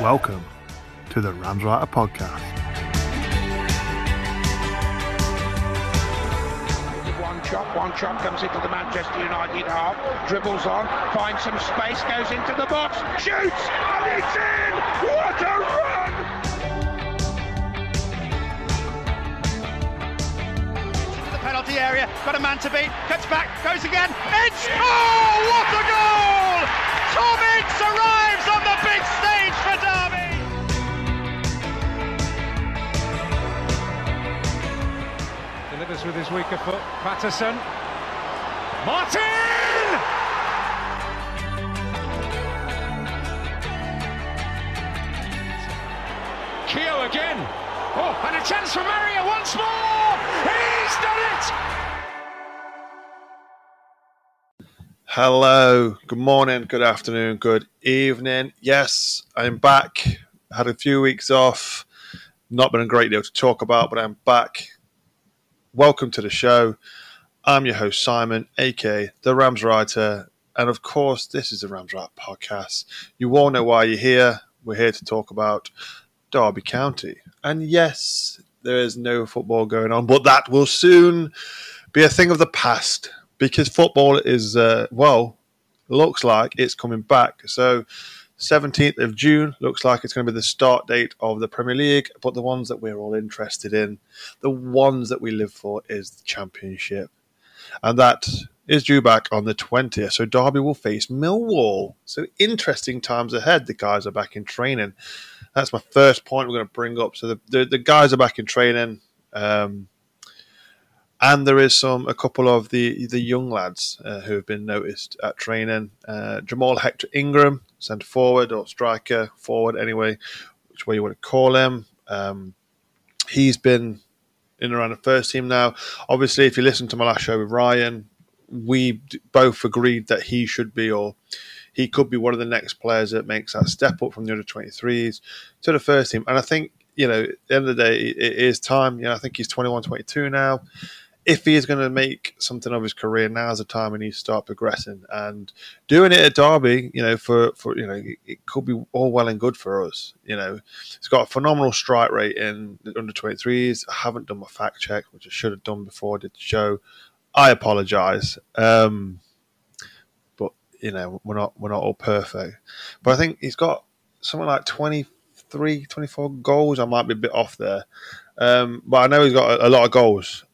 Welcome to the Rams Writer Podcast. Wanchope, one chop comes into the Manchester United half, dribbles on, finds some space, goes into the box, shoots, and it's in! What a run! to the penalty area, got a man to beat, cuts back, goes again, Ince! Oh, what a goal! Tom Ince arrives on the big stage With his weaker foot. Patterson. Martin! Keogh again. Oh, and a chance for Mario once more. He's done it. Hello, good morning, good afternoon, good evening. Yes, I'm back. Had a few weeks off. Not been a great deal to talk about, but I'm back. Welcome to the show. I'm your host, Simon, aka the Rams Writer. And of course, this is the Rams Writer podcast. You all know why you're here. We're here to talk about Derby County. And yes, there is no football going on, but that will soon be a thing of the past because football is, uh, well, looks like it's coming back. So, 17th of June looks like it's going to be the start date of the Premier League, but the ones that we're all interested in, the ones that we live for, is the Championship. And that is due back on the 20th. So, Derby will face Millwall. So, interesting times ahead. The guys are back in training. That's my first point we're going to bring up. So, the, the, the guys are back in training. Um, and there is some a couple of the the young lads uh, who have been noticed at training. Uh, Jahmal Hector Ingram, centre forward or striker forward, anyway, which way you want to call him. Um, he's been in around the first team now. Obviously, if you listen to my last show with Ryan, we both agreed that he should be or he could be one of the next players that makes that step up from the under 23s to the first team. And I think, you know, at the end of the day, it is time. You know, I think he's 21, 22 now if he is going to make something of his career, now's the time when he start progressing and doing it at Derby. You know, for for you know, it, it could be all well and good for us. You know, he's got a phenomenal strike rate in under twenty threes. I haven't done my fact check, which I should have done before I did the show. I apologise, um, but you know, we're not we're not all perfect. But I think he's got something like 23, 24 goals. I might be a bit off there. Um, but I know he's got a, a lot of goals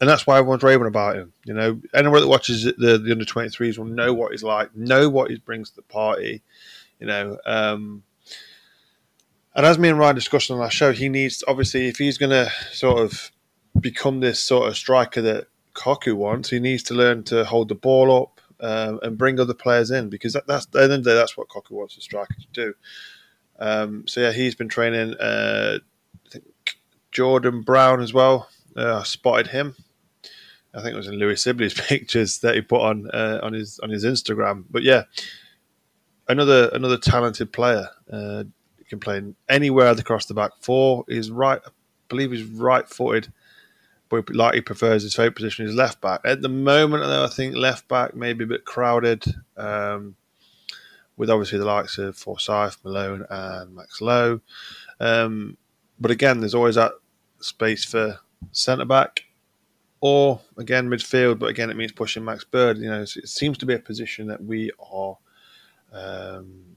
and that's why everyone's raving about him. You know, anyone that watches the, the under 23s will know what he's like, know what he brings to the party. You know, um, and as me and Ryan discussed on our show, he needs obviously if he's going to sort of become this sort of striker that Cocu wants, he needs to learn to hold the ball up um, and bring other players in because that, that's at the end of the day that's what Cocu wants a striker to do. Um, so yeah, he's been training. Uh, I think Jordan Brown as well. Uh, I spotted him. I think it was in Louie Sibley's pictures that he put on uh, on his on his Instagram. But yeah, another another talented player. Uh, can play anywhere across the back four. He's right, I believe he's right footed, but like he prefers his favourite position is left back. At the moment, though, I think left back may be a bit crowded. Um, with obviously the likes of Forsyth, Malone, and Max Lowe. Um, but again, there's always that space for centre back or again midfield, but again it means pushing Max Bird. You know, it seems to be a position that we are, um,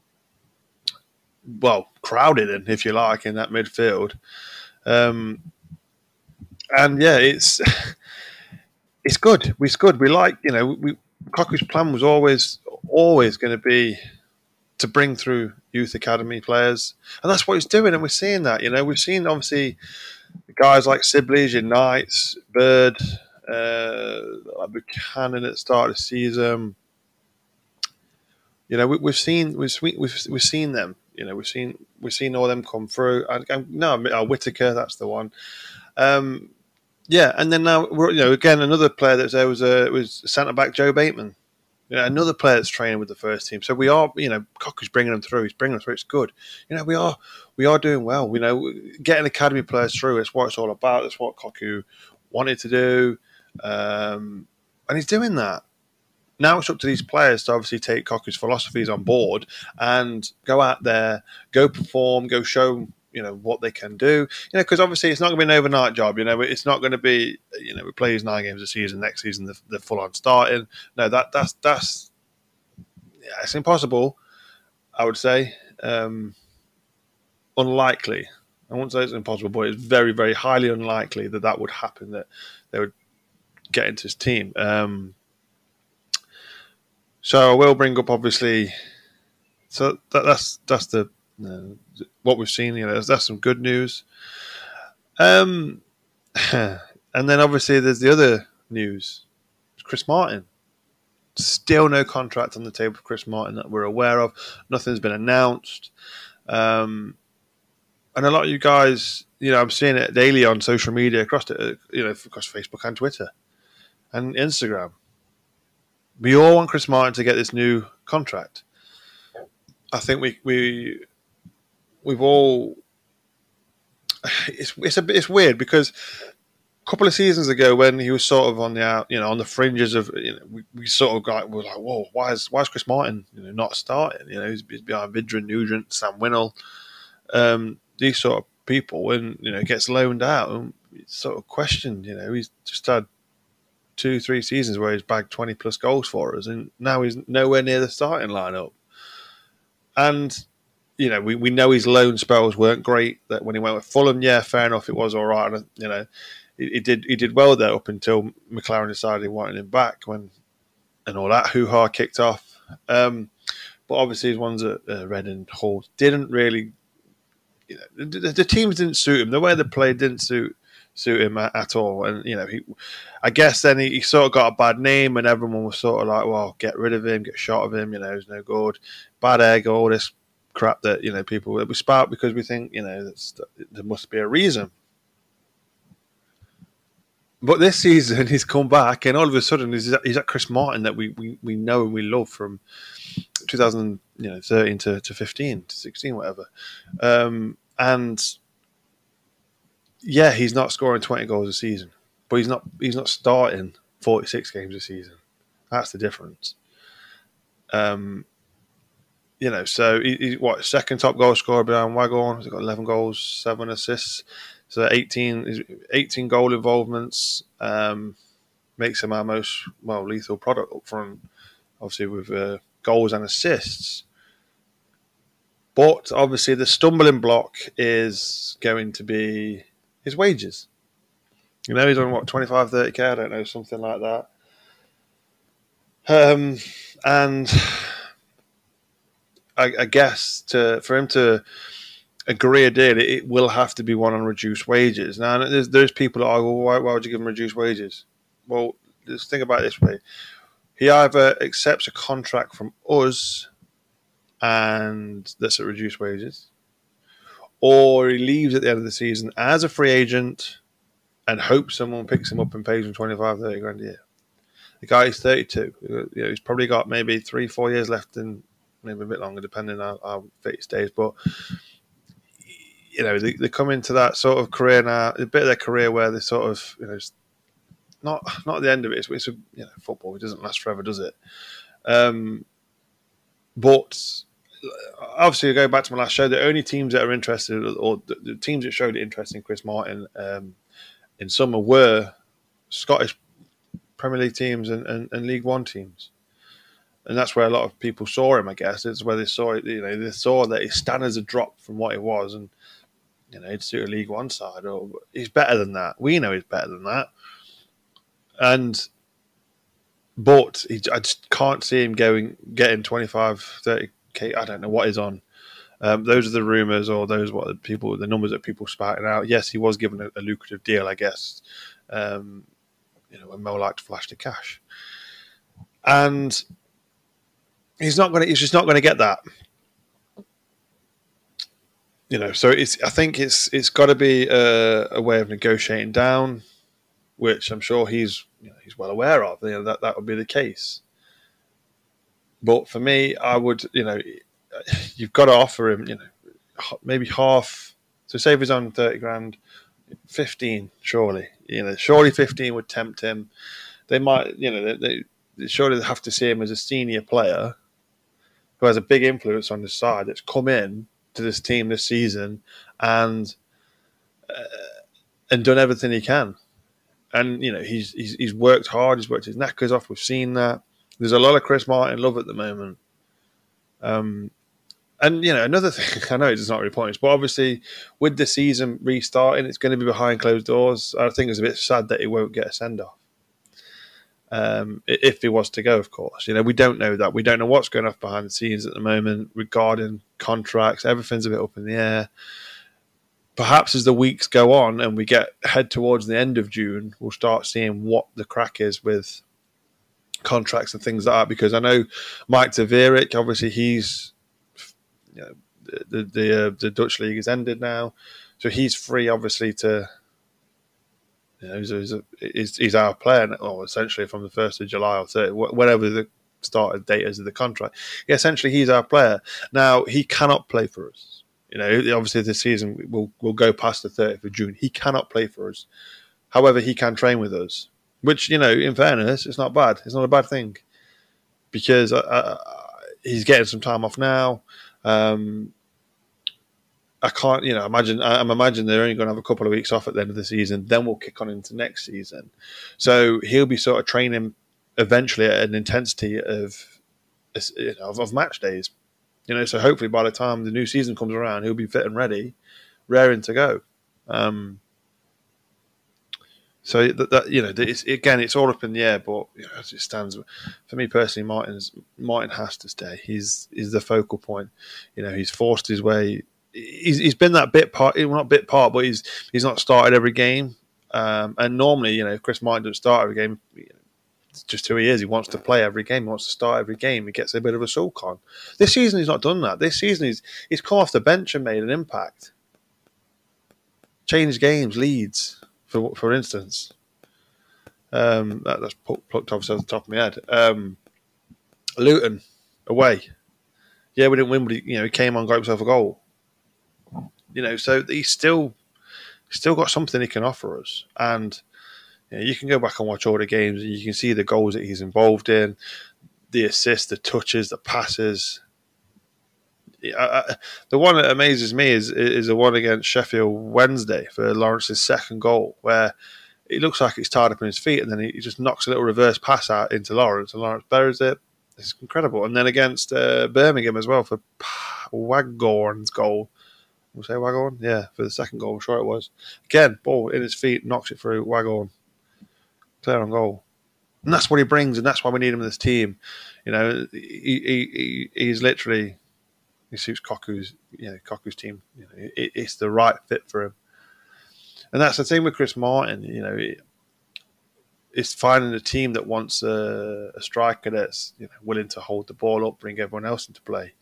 well, crowded in, if you like, in that midfield. Um, and yeah, it's it's good. It's good. We like, you know, we Cocu's plan was always always going to be to bring through youth academy players, and that's what he's doing. And we're seeing that. You know, we've seen obviously guys like Sibley's, your Knights, Bird, uh, like Buchanan at the start of the season. You know, we, have seen we've, we've we've seen them. You know, we've seen we've seen all them come through. And, and no, uh, Whittaker, that's the one. Um, yeah, and then now we're you know again another player that there was a was centre back Joe Bateman. You know, another player that's training with the first team. So we are, you know, Cocu's bringing them through. He's bringing them through. It's good. You know, we are we are doing well. You know, getting academy players through. It's what it's all about. It's what Koku wanted to do, um, and he's doing that. Now it's up to these players to obviously take Cocu's philosophies on board and go out there, go perform, go show you know what they can do. You know, because obviously it's not going to be an overnight job. You know, it's not going to be you know we play these nine games a season. Next season they're, they're full on starting. No, that that's that's yeah, it's impossible. I would say um, unlikely. I won't say it's impossible, but it's very very highly unlikely that that would happen. That they would get into his team. Um, so I will bring up obviously. So that, that's that's the uh, what we've seen. You know, that's, some good news. Um, and then obviously there's the other news. Chris Martin. Still no contract on the table for Chris Martin that we're aware of. Nothing's been announced. Um, and a lot of you guys, you know, I'm seeing it daily on social media across, the, you know, across Facebook and Twitter and Instagram. We all want Chris Martin to get this new contract. I think we we we've all it's it's a it's weird because a couple of seasons ago when he was sort of on the out, you know, on the fringes of, you know, we, we sort of got We were like, whoa, why is why is Chris Martin, you know, not starting? You know, he's, he's behind Vydra Nugent, Sam Winnall, um, these sort of people, and you know, gets loaned out and sort of questioned. You know, he's just had two, three seasons where he's bagged 20 plus goals for us, and now he's nowhere near the starting lineup. And, you know, we, we know his loan spells weren't great. That when he went with Fulham, yeah, fair enough, it was all right. And, you know, he, he did he did well there up until McClaren decided he wanted him back when and all that hoo ha kicked off. Um, but obviously, his ones at uh, Reading Hull didn't really. You know, the, the, teams didn't suit him. The way they played didn't suit suit him at, at, all. And you know, he, I guess then he, he, sort of got a bad name, and everyone was sort of like, "Well, get rid of him, get shot of him." You know, he's no good, bad egg, all this crap that you know people that we spout because we think you know there must be a reason. But this season he's come back, and all of a sudden he's, he's at Chris Martin that we, we, we know and we love from 2013 to, to 15 to 16, whatever. Um, and yeah, he's not scoring 20 goals a season, but he's not he's not starting 46 games a season. That's the difference. Um, you know, so he, what second top goal scorer behind Waghorn? He's got 11 goals, seven assists, so 18 18 goal involvements. Um, makes him our most well lethal product up front, obviously with uh, goals and assists. But obviously, the stumbling block is going to be his wages. You know, he's on what 25, 30k, I don't know, something like that. Um, and I, I, guess to for him to agree a deal, it, it, will have to be one on reduced wages. Now, there's, there's people that are, well, why, why would you give him reduced wages? Well, just think about it this way: he either accepts a contract from us, and that's at reduced wages, or he leaves at the end of the season as a free agent and hopes someone picks him up and pays him 25, 30 grand a year. The guy is 32. You know, he's probably got maybe three, four years left and maybe a bit longer, depending on how fit he stays. But, you know, they, they come into that sort of career now, a bit of their career where they sort of, you know, not not the end of it. It's, it's a, you know, football. It doesn't last forever, does it? Um, but obviously, going back to my last show, the only teams that are interested, or the, the teams that showed interest in Chris Martin um, in summer, were Scottish Premier League teams and, and, and, League One teams, and that's where a lot of people saw him. I guess it's where they saw it. You know, they saw that his standards had dropped from what he was, and you know, suit a League One side. Or he's better than that. We know he's better than that, and but he, I just can't see him going getting 25, 30 Kate, I don't know what is on. Um, those are the rumors, or those what the people, the numbers that people spouting out. Yes, he was given a, a lucrative deal, I guess. Um, you know, when Mo liked to flash the cash, and he's not going to. He's just not going to get that. You know, so it's. I think it's it's got to be a, a, way of negotiating down, which I'm sure he's you know, he's well aware of. You know, that that would be the case. But for me, I would, you know, you've got to offer him, you know, maybe half. So say if he's on thirty grand, fifteen, surely, you know, surely fifteen would tempt him. They might, you know, they, they surely they have to see him as a senior player who has a big influence on the side that's come in to this team this season and uh, and done everything he can. And you know he's, he's he's worked hard. He's worked his knackers off. We've seen that. There's a lot of Chris Martin love at the moment. Um, and you know another thing I know it's not really pointless, but obviously with the season restarting, it's going to be behind closed doors. I think it's a bit sad that he won't get a send off. Um, if he was to go, of course, you know we don't know that. We don't know what's going on behind the scenes at the moment regarding contracts. Everything's a bit up in the air. Perhaps as the weeks go on and we get head towards the end of June, we'll start seeing what the crack is with contracts and things like that. Because I know Mike te Wierik, obviously he's you know, the the uh, the Dutch league has ended now, so he's free obviously to. You know, he's, he's, he's, he's our player, or essentially from the first of July or 30, whatever the started date is of the contract. Yeah, essentially, he's our player. Now he cannot play for us. You know, obviously this season will will go past the 30th of June. He cannot play for us. However, he can train with us, which you know, in fairness, it's not bad. It's not a bad thing because uh, uh, he's getting some time off now. Um, I can't, you know, imagine. I'm imagining they're only going to have a couple of weeks off at the end of the season. Then we'll kick on into next season. So he'll be sort of training eventually at an intensity of, you know, of, of match days. You know, so hopefully by the time the new season comes around, he'll be fit and ready, raring to go. Um, so that, that, you know, it's, again, it's all up in the air. But you know, as it stands, for me personally, Martin's Martin has to stay. He's he's the focal point. You know, he's forced his way. He's, he's been that bit part, well, not bit part, but he's he's not started every game. Um, and normally, you know, Chris Martin doesn't start every game, it's just who he is. He wants to play every game. He wants to start every game. He gets a bit of a sulk on. This season, he's not done that. This season, he's he's come off the bench and made an impact. Changed games, Leeds for for instance. Um, that, that's plucked off the top of my head. Um, Luton away. Yeah, we didn't win, but he, you know he came on, got himself a goal. You know, so he's still still got something he can offer us, and you, know, you can go back and watch all the games, and you can see the goals that he's involved in, the assists, the touches, the passes. I, the one that amazes me is is the one against Sheffield Wednesday for Lawrence's second goal, where it looks like it's tied up in his feet, and then he, just knocks a little reverse pass out into Lawrence, and Lawrence buries it. It's incredible. And then against uh, Birmingham as well for Waghorn's goal. We'll say Waghorn? Yeah, for the second goal, I'm sure it was. Again, ball in his feet, knocks it through Waghorn. Clear on goal. And that's what he brings, and that's why we need him in this team. You know, he, he, he he's literally he suits Cocu's, you know, Cocu's team. You know, it, it's the right fit for him. And that's the thing with Chris Martin. You know, it, it's finding a team that wants a, a, striker that's you know willing to hold the ball up, bring everyone else into play.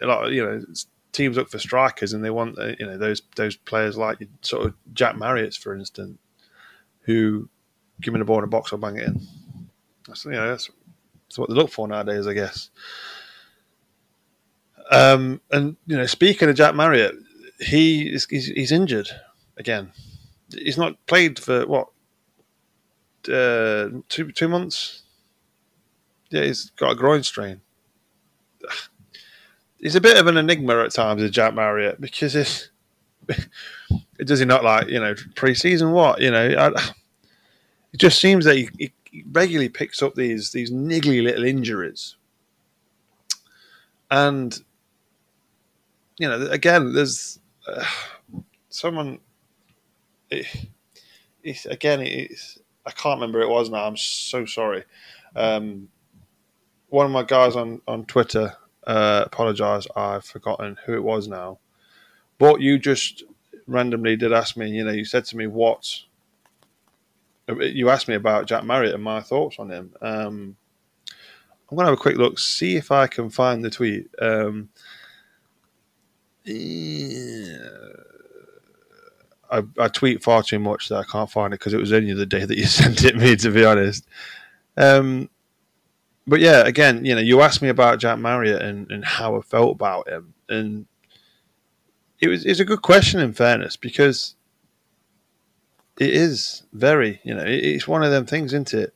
You know, teams look for strikers, and they want uh, you know those those players like sort of Jack Marriott's, for instance, who give me the ball in a box or bang it in. That's you know that's, that's what they look for nowadays, I guess. Um, and you know, speaking of Jack Marriott, he is he's, he's injured again. He's not played for what uh, two two months. Yeah, he's got a groin strain. He's a bit of an enigma at times, Jack Marriott, because it's, does he not like you know pre-season? What you know, I, it just seems that he, he regularly picks up these these niggly little injuries, and you know, again, there's uh, someone. It, it's, again, it's I can't remember it was now. I'm so sorry. Um, one of my guys on on Twitter uh, apologise. I've forgotten who it was now. But you just randomly did ask me. You know, you said to me what. You asked me about Jack Marriott and my thoughts on him. Um, I'm going to have a quick look, see if I can find the tweet. Um, I, I, tweet far too much that I can't find it because it was only the day that you sent it me, to be honest. Um, but yeah, again, you know, you asked me about Jack Marriott and, and how I felt about him, and it was it's a good question in fairness because it is very, you know, it's one of them things, isn't it?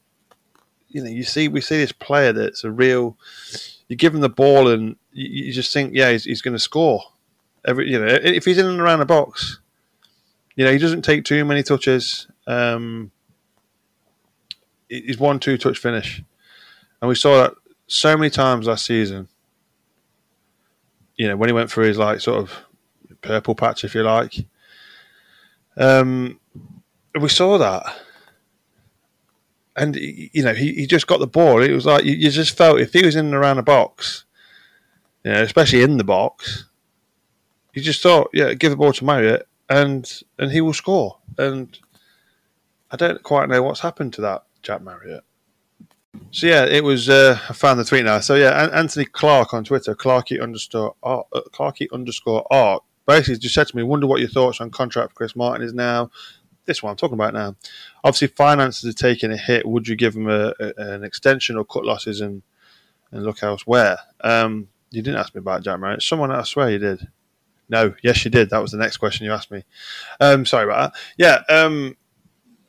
you know, you see, we see this player that's a real. You give him the ball, and you, you just think, yeah, he's, he's going to score. Every, you know, if he's in and around the box, you know, he doesn't take too many touches. Um, he's one two touch finish, and we saw that so many times last season. You know, when he went through his like sort of purple patch, if you like. Um, we saw that, and you know, he, he just got the ball. It was like you, you just felt if he was in and around the box, you know, especially in the box, you just thought, yeah, give the ball to Marriott, and and he will score. And I don't quite know what's happened to that Jack Marriott. So yeah, it was. Uh, I found the tweet now. So yeah, Anthony Clark on Twitter, Clarky underscore art, uh, Clarky underscore art, basically just said to me, "Wonder what your thoughts on contract for Chris Martin is now." This one I'm talking about now. Obviously, finances are taking a hit. Would you give him a, a, an extension or cut losses and and look elsewhere? Um, you didn't ask me about Jack Marriott. Someone, I swear, you did. No, yes, you did. That was the next question you asked me. Um, sorry about that. Yeah. Um,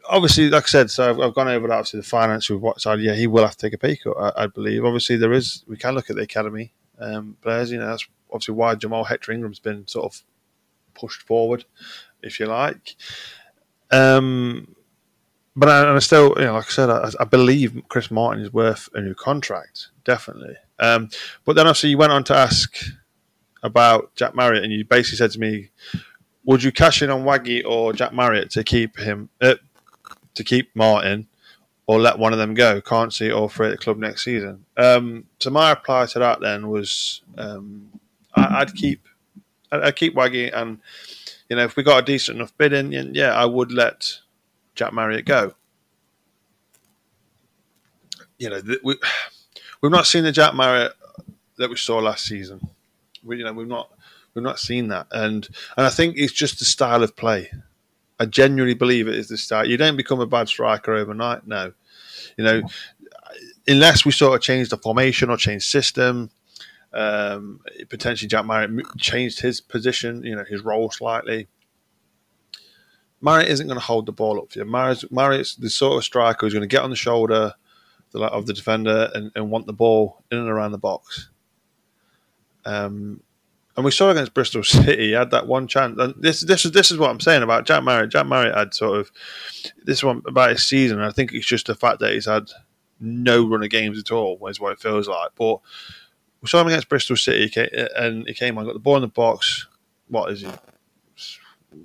obviously, like I said, so I've, I've, gone over that. Obviously, the finance with. Yeah, he will have to take a pay cut. I, I believe. Obviously, there is. We can look at the academy um, players. You know, that's obviously why Jahmal Hector Ingram's been sort of pushed forward, if you like. Um, but I, I, still, you know, like I said, I, I, believe Chris Martin is worth a new contract, definitely. Um, but then obviously you went on to ask about Jack Marriott, and you basically said to me, "Would you cash in on Waggy or Jack Marriott to keep him uh, to keep Martin, or let one of them go? Can't see all three at the club next season." Um, so my reply to that then was, um, I, would keep, I'd, I'd keep Waggy, and you know, if we got a decent enough bid in, yeah, I would let Jack Marriott go. You know, we we've not seen the Jack Marriott that we saw last season. We, you know, we've not we've not seen that, and and I think it's just the style of play. I genuinely believe it is the style. You don't become a bad striker overnight. No, you know, unless we sort of change the formation or change system. Um, potentially, Jack Marriott changed his position, you know, his role slightly. Marriott isn't going to hold the ball up for you. Marriott's, Marriott's the sort of striker who's going to get on the shoulder of the defender and, and want the ball in and around the box. Um, and we saw against Bristol City, he had that one chance. And this, this is this is what I'm saying about Jack Marriott. Jack Marriott had sort of this one about his season. I think it's just the fact that he's had no run of games at all, is what it feels like. But we saw him against Bristol City, and he came on, got the ball in the box. What is he?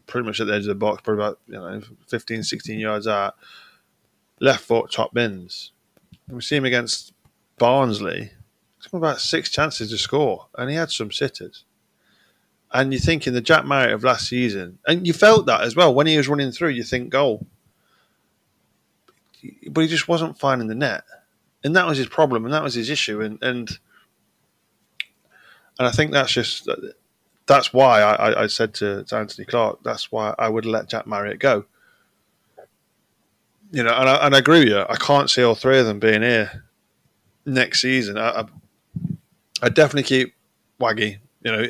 Pretty much at the edge of the box, probably about you know 15, 16 yards out. Left foot, top bins. And we see him against Barnsley He's got about six chances to score, and he had some sitters. And you're thinking the Jack Marriott of last season, and you felt that as well when he was running through. You think goal, but he just wasn't finding the net, and that was his problem, and that was his issue, and and and I think that's just that's why I, I said to, to Anthony Clark, that's why I would let Jack Marriott go. You know, and I, and I agree with you. I can't see all three of them being here next season. I, I definitely keep Waggy. You know,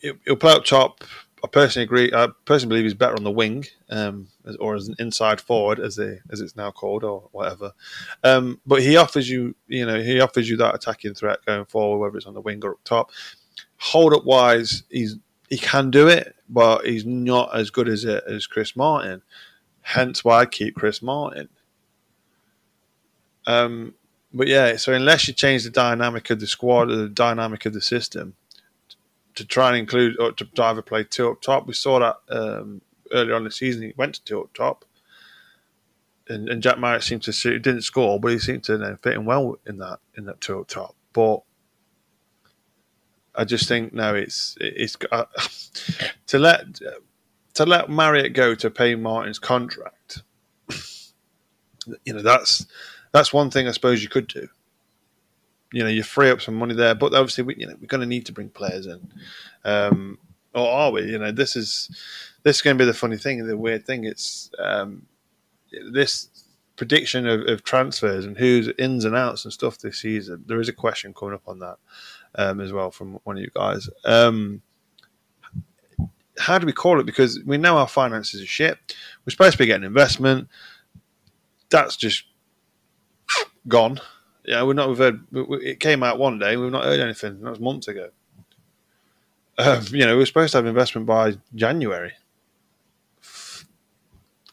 he'll play up top. I personally agree. I personally believe he's better on the wing, um, or as an inside forward, as they as it's now called, or whatever. Um, but he offers you, you know, he offers you that attacking threat going forward, whether it's on the wing or up top. Hold up wise, he's he can do it, but he's not as good as it as Chris Martin. Hence why I keep Chris Martin. Um, but yeah, so unless you change the dynamic of the squad or the dynamic of the system to try and include or to either play two up top, we saw that um, earlier on the season. He went to two up top, and, and Jack Marriott seemed to suit, didn't score, but he seemed to you fit in well in that in that two up top. But I just think no, it's it's uh, to let to let Marriott go to pay Martin's contract. You know that's that's one thing I suppose you could do. You know, you free up some money there, but obviously, we, you know, we're going to need to bring players in, um, or are we? You know, this is this is going to be the funny thing, the weird thing. It's um, this prediction of, of, transfers and who's ins and outs and stuff this season. There is a question coming up on that um, as well from one of you guys. Um, how do we call it? Because we know our finances are shit. We're supposed to be getting investment. That's just gone. Yeah, we're not. We've heard. It came out one day. We've not heard anything. That was months ago. Um, you know, we were supposed to have investment by January.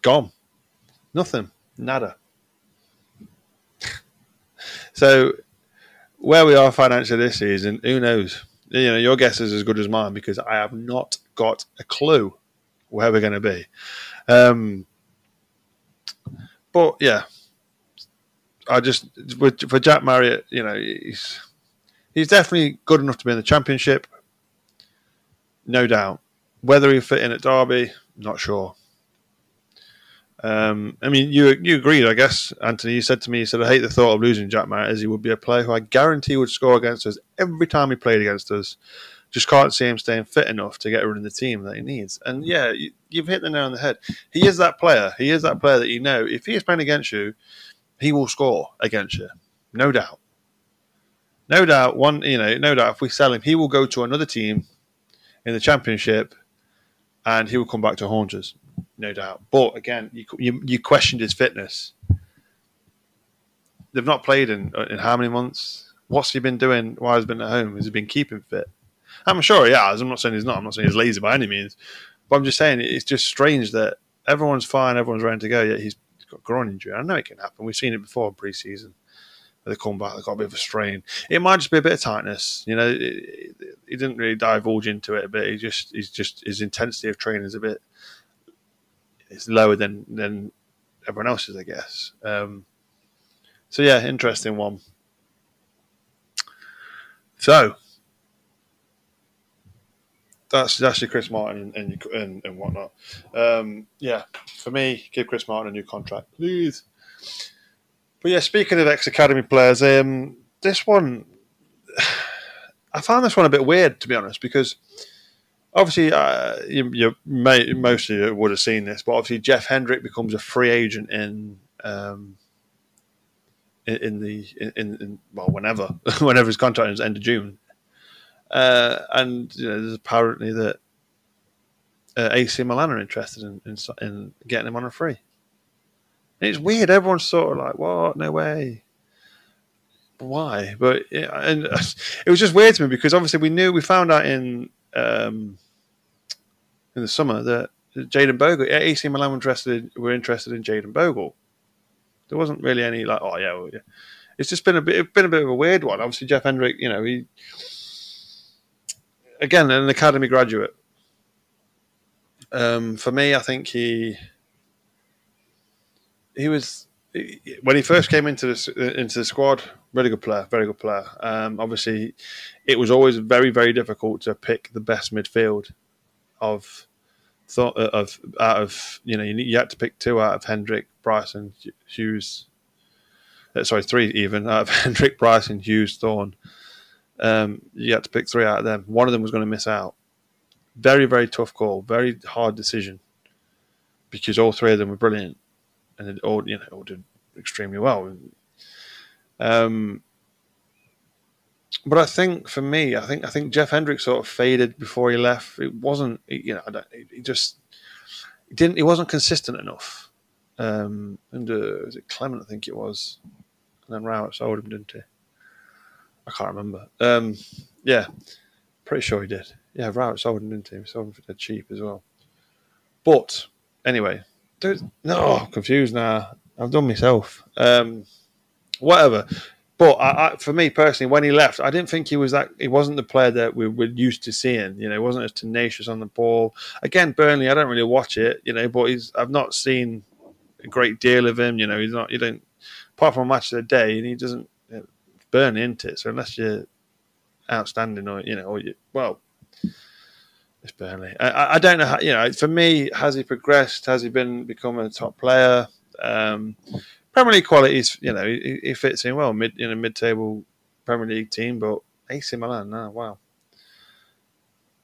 Gone. Nothing. Nada. so, where we are financially this season, who knows? You know, your guess is as good as mine because I have not got a clue where we're going to be. Um, but yeah, I just for Jack Marriott, you know, he's he's definitely good enough to be in the championship, no doubt. Whether he fit in at Derby, not sure. Um, I mean, you you agreed, I guess, Anthony. You said to me, you said, I hate the thought of losing Jack Marriott as he would be a player who I guarantee would score against us every time he played against us. Just can't see him staying fit enough to get running the team that he needs. And yeah, you, you've hit the nail on the head. He is that player. He is that player that you know, if he is playing against you, he will score against you. No doubt. No doubt, one, you know, no doubt if we sell him, he will go to another team in the championship and he will come back to haunt us no doubt. But again, you, you, you questioned his fitness. They've not played in in how many months? What's he been doing while he's been at home? Has he been keeping fit? I'm sure he has. I'm not saying he's not. I'm not saying he's lazy by any means. But I'm just saying it's just strange that everyone's fine, everyone's ready to go, yet he's got groin injury. I know it can happen. We've seen it before in pre-season. They come back, they've got a bit of a strain. It might just be a bit of tightness. You know, he didn't really divulge into it a bit. He just, he's just his intensity of training is a bit it's lower than than everyone else's, I guess. Um, so yeah, interesting one. So that's that's your Chris Martin and and, and whatnot. Um, yeah, for me, give Chris Martin a new contract, please. But yeah, speaking of ex academy players, um, this one I found this one a bit weird to be honest because obviously, uh, you, you may, most of you would have seen this, but obviously Jeff Hendrick becomes a free agent in um, in, in, the in, in, well whenever whenever his contract is end of June, uh, and you know, there's apparently that uh, AC Milan are interested in, in, in getting him on a free. And it's weird. Everyone's sort of like, "What? No way." Why? But yeah, and it was just weird to me because obviously we knew we found out in um, in the summer that Jayden Bogle, AC Milan were interested, in, were interested in Jayden Bogle. There wasn't really any like, oh yeah, well, yeah. It's just been a bit, been a bit of a weird one. Obviously, Jeff Hendrick, you know, he again an academy graduate. Um, for me, I think he he was when he first came into the into the squad. Really good player, very good player. Um, obviously, it was always very very difficult to pick the best midfield of thought uh, of out of you know you, you had to pick two out of Hendrick, Bryson, Hughes. Uh, sorry, three even out of Hendrick, Bryson, Hughes, Thorne. Um, you had to pick three out of them. One of them was going to miss out. Very very tough call, very hard decision, because all three of them were brilliant, and it all you know all did extremely well. Um, but I think for me, I think I think Jeff Hendrick sort of faded before he left. It wasn't, you know, he just he didn't. He wasn't consistent enough. Um, and was it Clement? I think it was, and then Rowett sold him, didn't he? I can't remember. Um, yeah, pretty sure he did. Yeah, Rowett sold him, didn't he? He sold him for cheap as well. But anyway, no, confused now. I've done myself. Um, whatever. But I, I, for me personally, when he left, I didn't think he was that. He wasn't the player that we were used to seeing. You know, he wasn't as tenacious on the ball. Again, Burnley, I don't really watch it. You know, but he's I've not seen a great deal of him. You know, he's not. You don't apart from a match of the day, and he doesn't you know, burn into it. So unless you're outstanding or you know, or you well, it's Burnley. I, I don't know. How, you know, for me, has he progressed? Has he been become a top player? Um, Premier League qualities, you know, he, he fits in well mid in a mid-table Premier League team, but AC Milan, no, wow.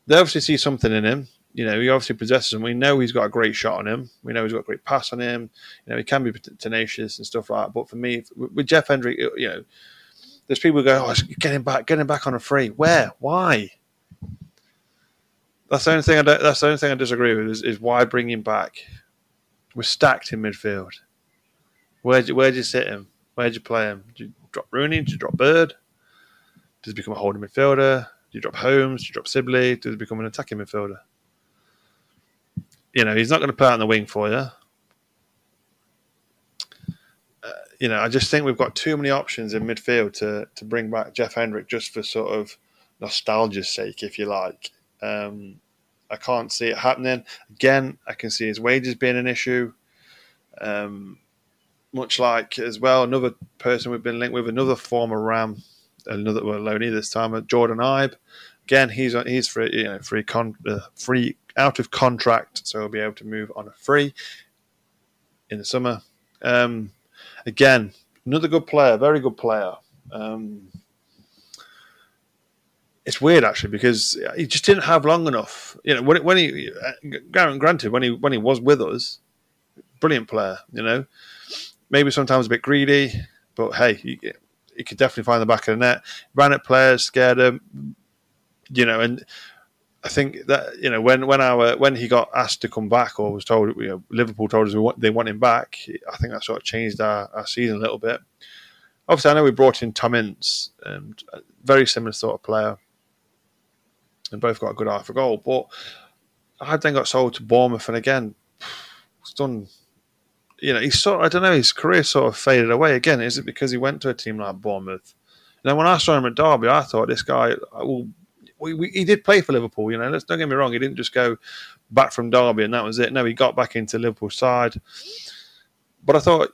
They obviously see something in him. You know, he obviously possesses them. We know he's got a great shot on him. We know he's got a great pass on him. You know, he can be tenacious and stuff like that. But for me, with Jeff Hendrick, you know, there's people who go, oh, get him back, get him back on a free. Where? Why? That's the only thing I that's the only thing I disagree with is, is why bring him back. We're stacked in midfield. Where'd you, where'd you sit him? Where'd you play him? Do you drop Rooney? Do you drop Bird? Does he become a holding midfielder? Do you drop Holmes? Do you drop Sibley? Does he become an attacking midfielder? You know, he's not going to play out on the wing for you. Uh, you know, I just think we've got too many options in midfield to to bring back Jeff Hendrick just for sort of nostalgia's sake, if you like. Um, I can't see it happening. Again, I can see his wages being an issue. Um, much like as well, another person we've been linked with, another former Ram, another well, Loney this time, Jordan Ibe. Again, he's he's free, you know, free con, uh, free out of contract, so he'll be able to move on a free in the summer. Um, again, another good player, very good player. Um, it's weird actually because he just didn't have long enough. You know, when, when he, granted, when he when he was with us, brilliant player. You know, maybe sometimes a bit greedy, but hey, he, he could definitely find the back of the net. Ran at players, scared them. You know, and I think that you know when when our when he got asked to come back or was told you know Liverpool told us want, they want him back. I think that sort of changed our, our season a little bit. Obviously, I know we brought in Tom Ince, um, very similar sort of player and both got a good eye for goal. But I then got sold to Bournemouth, and again, it's done. You know, he's sort. Of, I don't know. His career sort of faded away again. Is it because he went to a team like Bournemouth? You know, when I saw him at Derby, I thought this guy. Well, we, we, he did play for Liverpool. You know, let's don't get me wrong. He didn't just go back from Derby and that was it. No, he got back into Liverpool side. But I thought,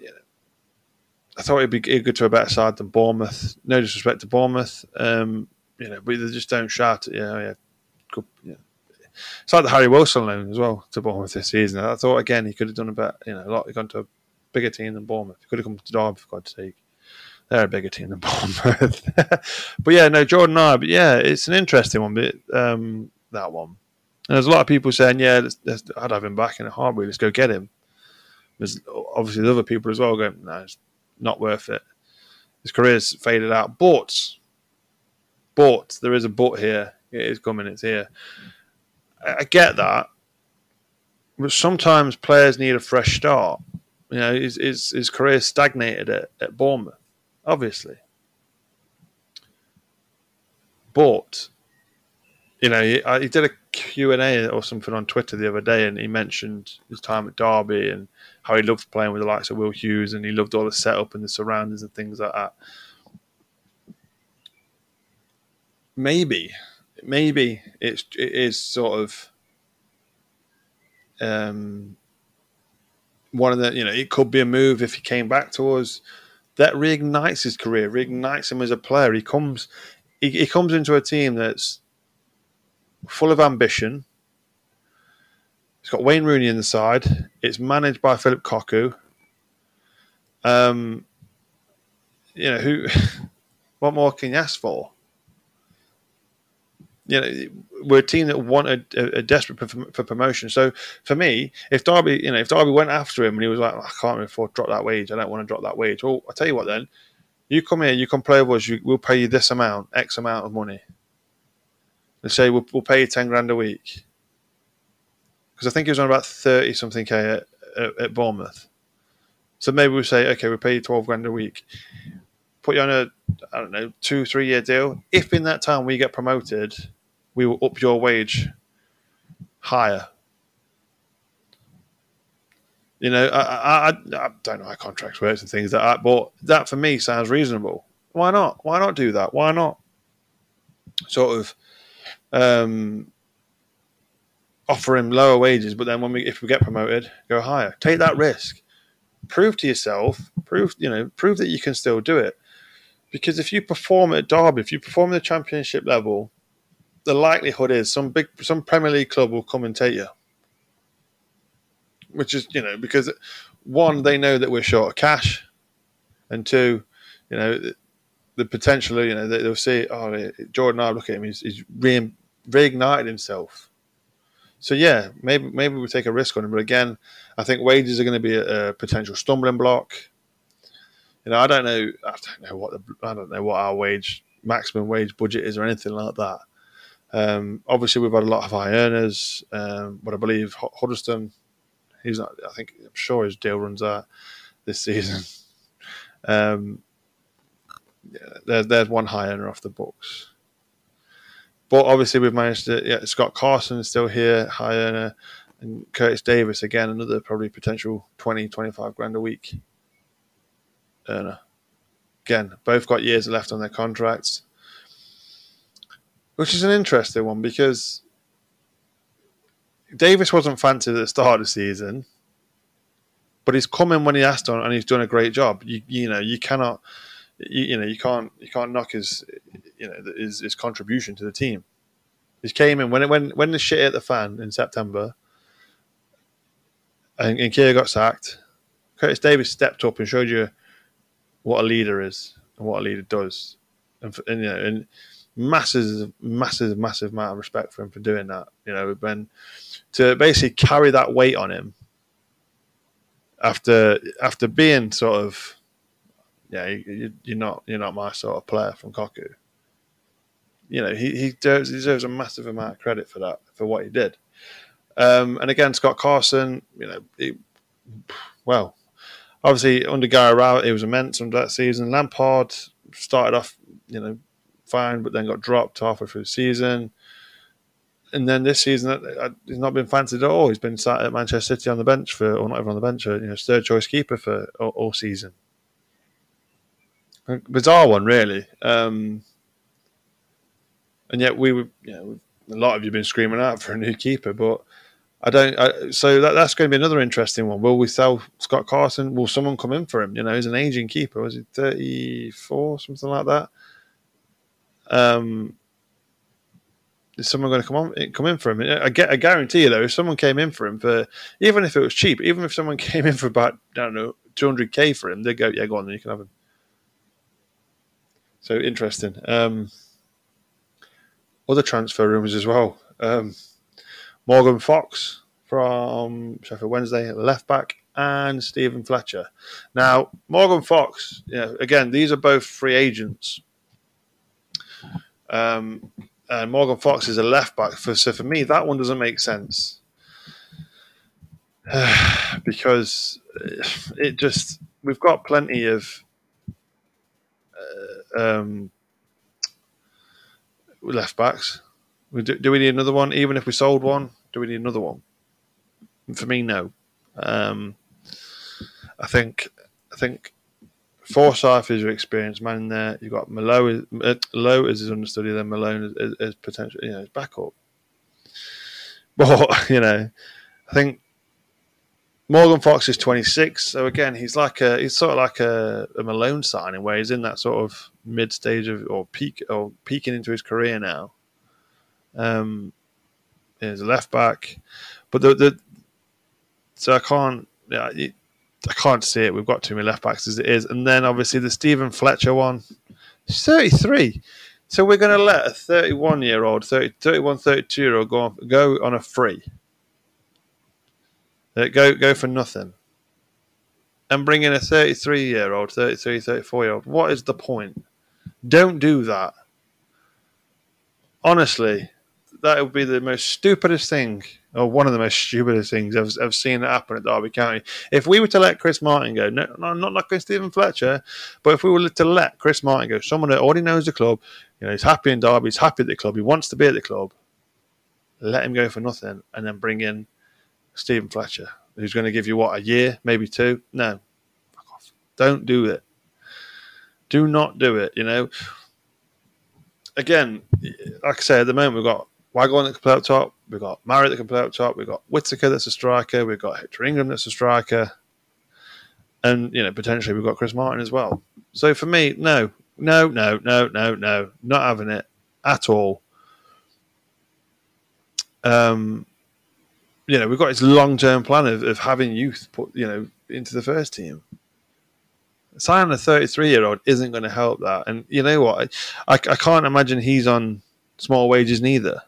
I thought he'd be good to a better side than Bournemouth. No disrespect to Bournemouth, um, you know, but they just don't shout. Yeah, yeah, good, yeah. It's like the Harry Wilson loan as well to Bournemouth this season. I thought again he could have done a bit, you know, a lot. He gone to a bigger team than Bournemouth. He could have come to Derby for God's sake. They're a bigger team than Bournemouth. but yeah, no, Jordan But yeah, it's an interesting one. But um, that one, and there's a lot of people saying, yeah, let's, let's, I'd have him back in a heartbeat. Let's go get him. There's obviously other people as well going, no, it's not worth it. His career's faded out, but but there is a but here. It is coming. It's here. I get that, but sometimes players need a fresh start. You know, his his, his career stagnated at, at Bournemouth, obviously. But you know, he, he did a Q and A or something on Twitter the other day, and he mentioned his time at Derby and how he loved playing with the likes of Will Hughes, and he loved all the setup and the surroundings and things like that. Maybe maybe it's it is sort of um, one of the you know it could be a move if he came back to us that reignites his career, reignites him as a player. He comes he, he comes into a team that's full of ambition. It's got Wayne Rooney in the side. It's managed by Philip Cocu. Um, you know who? What more can you ask for? You know, we're a team that wanted a, a desperate for, for, promotion. So for me, if Derby, you know, if Derby went after him and he was like, oh, I can't afford drop that wage, I don't want to drop that wage. Well, I tell you what, then you come here, you can play with us, you, we'll pay you this amount, X amount of money. Let's say we'll, we'll pay you ten grand a week because I think he was on about thirty something k at, at, at Bournemouth. So maybe we say, okay, we'll pay you twelve grand a week put you on a I don't know two three year deal. If in that time we get promoted, we will up your wage higher. You know, I, I, I don't know how contracts works and things like that, but that for me sounds reasonable. Why not? Why not do that? Why not sort of um, offer him lower wages, but then when we if we get promoted, go higher. Take that risk. Prove to yourself, prove you know, prove that you can still do it. Because if you perform at Derby, if you perform at the championship level, the likelihood is some big some Premier League club will come and take you. Which is, you know, because one, they know that we're short of cash, and two, you know, the, potential, you know, they'll see, oh, Jordan, I look at him, he's, he's re- reignited himself. So yeah, maybe maybe we take a risk on him, but again, I think wages are going to be a, a potential stumbling block. You know, I don't know, I don't know what the, I don't know what our wage maximum wage budget is or anything like that. Um, obviously, we've had a lot of high earners, um, but I believe Huddlestone, he's not. I think I'm sure his deal runs out this season. Um, yeah, there's one high earner off the books. But obviously, we've managed to. Yeah, Scott Carson is still here, high earner, and Curtis Davies again, another probably potential 20, 25 grand a week earner. Again, both got years left on their contracts, which is an interesting one because Davies wasn't fancied at the start of the season, but he's come in when he asked on, and he's done a great job. You, you know, you cannot you, you know you can't you can't knock his you know his, his contribution to the team. He came in when it, when when the shit hit the fan in September, and, and Keogh got sacked. Curtis Davies stepped up and showed you what a leader is and what a leader does, and, and you know and massive massive massive amount of respect for him for doing that. You know, when to basically carry that weight on him after after being sort of yeah, you, are not you're not my sort of player from Cocu. You know, he he deserves, deserves, a massive amount of credit for that for what he did. Um, and again, Scott Carson, you know, he, well, obviously under Gary Rowett, he was immense under that season. Lampard started off, you know, fine, but then got dropped halfway through the season. And then this season, uh, uh, he's not been fancied at all. He's been sat at Manchester City on the bench for, or not even on the bench, you know, third choice keeper for all, all season bizarre one, really. Um, and yet we were, you know, a lot of you have been screaming out for a new keeper, but I don't. I, so that, that's going to be another interesting one. Will we sell Scott Carson? Will someone come in for him? You know, he's an aging keeper. Was he thirty four, something like that? Um, is someone going to come on come in for him? I get. I guarantee you though, if someone came in for him for even if it was cheap, even if someone came in for about I don't know two hundred k for him, they'd go, yeah, go on, you can have him. So interesting. Um, other transfer rumours as well. Um, Morgan Fox from Sheffield Wednesday, left back, and Steven Fletcher. Now, Morgan Fox, yeah, again, these are both free agents. Um, and Morgan Fox is a left back. For, so for me, that one doesn't make sense. because it just, we've got plenty of um, left backs. Do, do, we need another one? Even if we sold one, do we need another one? For me, no. Um, I think I think Forsyth is your experienced man there. You've got Malo, uh, Lowe as his understudy, then Malone as, potential, you know, his backup. But you know, I think Morgan Fox is 26, so again, he's like a he's sort of like a, a Malone signing where he's in that sort of mid stage of or peak or peaking into his career now. Um, he's a left back, but the, the so I can't yeah I can't see it. We've got too many left backs as it is, and then obviously the Steven Fletcher one, he's 33. So we're going to let a 31 year old, 30, 31, 32 year old go on, go on a free. Uh, go go for nothing. And bring in a 33 year old 33 34 year old what is the point? Don't do that. Honestly that would be the most stupidest thing or one of the most stupidest things I've, I've seen happen at Derby County. If we were to let Chris Martin go, no, no, not like Steven Fletcher, but if we were to let Chris Martin go, someone that already knows the club, you know, he's happy in Derby, he's happy at the club, he wants to be at the club, let him go for nothing, and then bring in Steven Fletcher, who's going to give you what a year, maybe two. No. Don't do it. Do not do it. You know. Again, like I say, at the moment we've got Waghorn that can play up top. We've got Marriott that can play up top. We've got Whittaker that's a striker. We've got Hector Ingram that's a striker. And, you know, potentially we've got Chris Martin as well. So for me, no, no, no, no, no, no. Not having it at all. Um, you know, we've got this long term plan of, of having youth put, you know, into the first team. Signing a 33 year old isn't going to help that. And you know what? I, I can't imagine he's on small wages neither.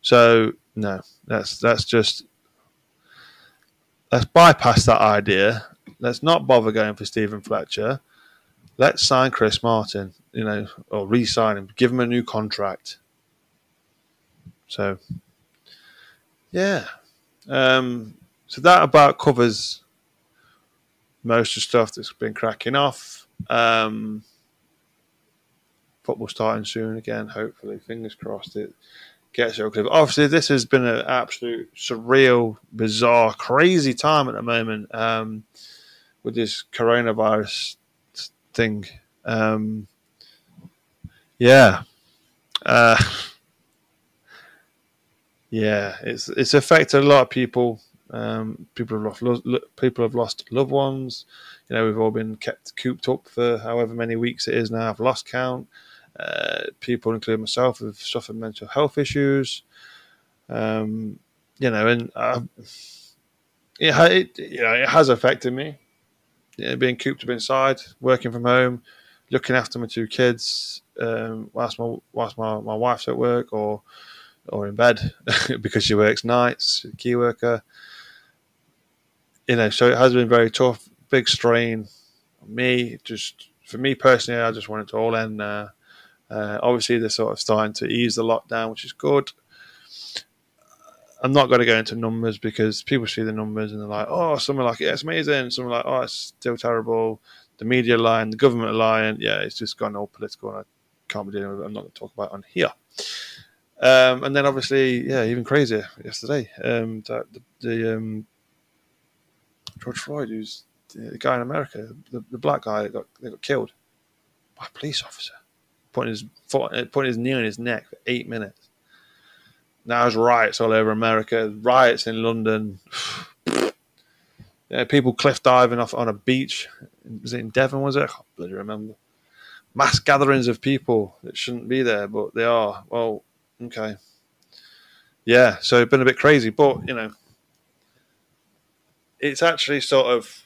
So, no, that's, that's just, let's bypass that idea. Let's not bother going for Steven Fletcher. Let's sign Chris Martin, you know, or re sign him, give him a new contract. So, yeah. Um, so that about covers most of stuff that's been cracking off. Um, football starting soon again. Hopefully, fingers crossed it gets. Obviously, this has been an absolute surreal, bizarre, crazy time at the moment um, with this coronavirus thing. Um, yeah, uh, yeah, it's it's affected a lot of people. Um, people have lost lo- people have lost loved ones. You know, we've all been kept cooped up for however many weeks it is now. I've lost count. Uh, people, including myself, have suffered mental health issues. Um, you know, and uh, it, it, you know, it has affected me. You know, being cooped up inside, working from home, looking after my two kids, um, whilst my whilst my, my wife's at work or or in bed because she works nights, key worker. You know, so it has been very tough, big strain me. Just for me personally, I just want it to all end. Uh, obviously, they're sort of starting to ease the lockdown, which is good. I'm not going to go into numbers because people see the numbers and they're like, oh, some are like, yeah, it's amazing. Some are like, oh, it's still terrible. The media lying, the government lying. Yeah, it's just gone all political and I can't be dealing with it. I'm not going to talk about it on here. Um, and then obviously, yeah, even crazier yesterday. Um, the, the um, George Floyd, who's the guy in America, the, the black guy that got, that got killed by a police officer putting his foot, uh, putting his knee on his neck for eight minutes. Now there's riots all over America, riots in London. yeah, people cliff diving off on a beach. Was it in Devon? Was it? I can't bloody remember. Mass gatherings of people that shouldn't be there, but they are. Well, okay. Yeah, so it's been a bit crazy, but you know, it's actually sort of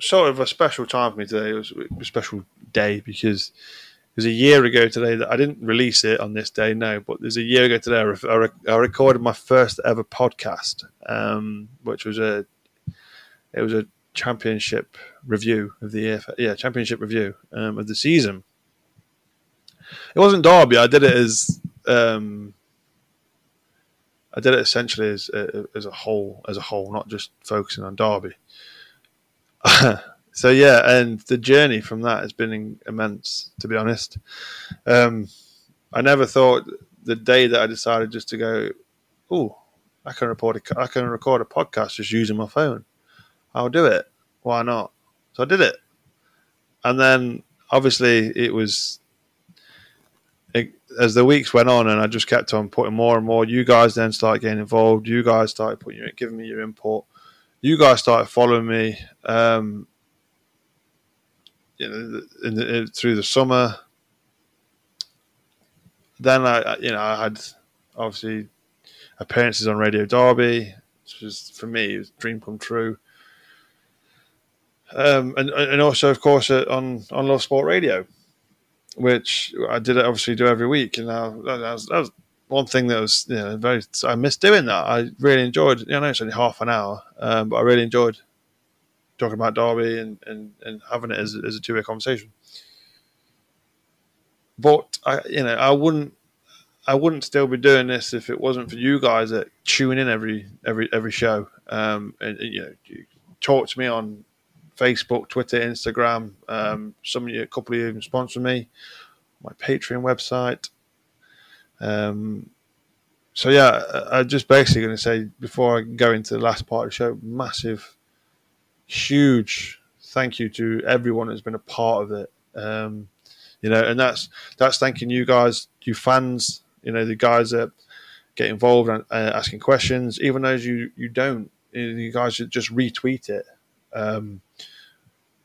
sort of a special time for me today. It was a special day because was a year ago today that I didn't release it on this day, no, but there's a year ago today I, re- I recorded my first ever podcast, um, which was a it was a championship review of the year, yeah, championship review um, of the season. It wasn't Derby. I did it as um, I did it essentially as as a whole, as a whole, not just focusing on Derby. so yeah, and the journey from that has been immense, to be honest. Um, I never thought the day that I decided just to go, oh, I can record a, I can record a podcast just using my phone. I'll do it. Why not? So I did it, and then obviously it was as the weeks went on, and I just kept on putting more and more. You guys then started getting involved. You guys started putting your, giving me your input. You guys started following me. Um, you know, in the, in, through the summer. Then I, you know, I had obviously appearances on Radio Derby, which was for me was dream come true. Um, and and also of course uh, on on Love Sport Radio, which I did obviously do every week, and that was, that was one thing that was you know very I missed doing that. I really enjoyed. You know, it's only half an hour, um, but I really enjoyed talking about Derby and, and, and having it as, as a two way conversation. But I, you know, I wouldn't, I wouldn't still be doing this if it wasn't for you guys that tune in every every every show. Um, and, and you know, talk to me on Facebook, Twitter, Instagram. Um, some of you, a couple of you even sponsor me. My Patreon website. Um, so yeah, I'm just basically going to say before I go into the last part of the show, massive huge thank you to everyone who's been a part of it. Um, you know, and that's that's thanking you guys, you fans. You know, the guys that get involved and uh, asking questions, even those you you don't. You guys just retweet it. Um,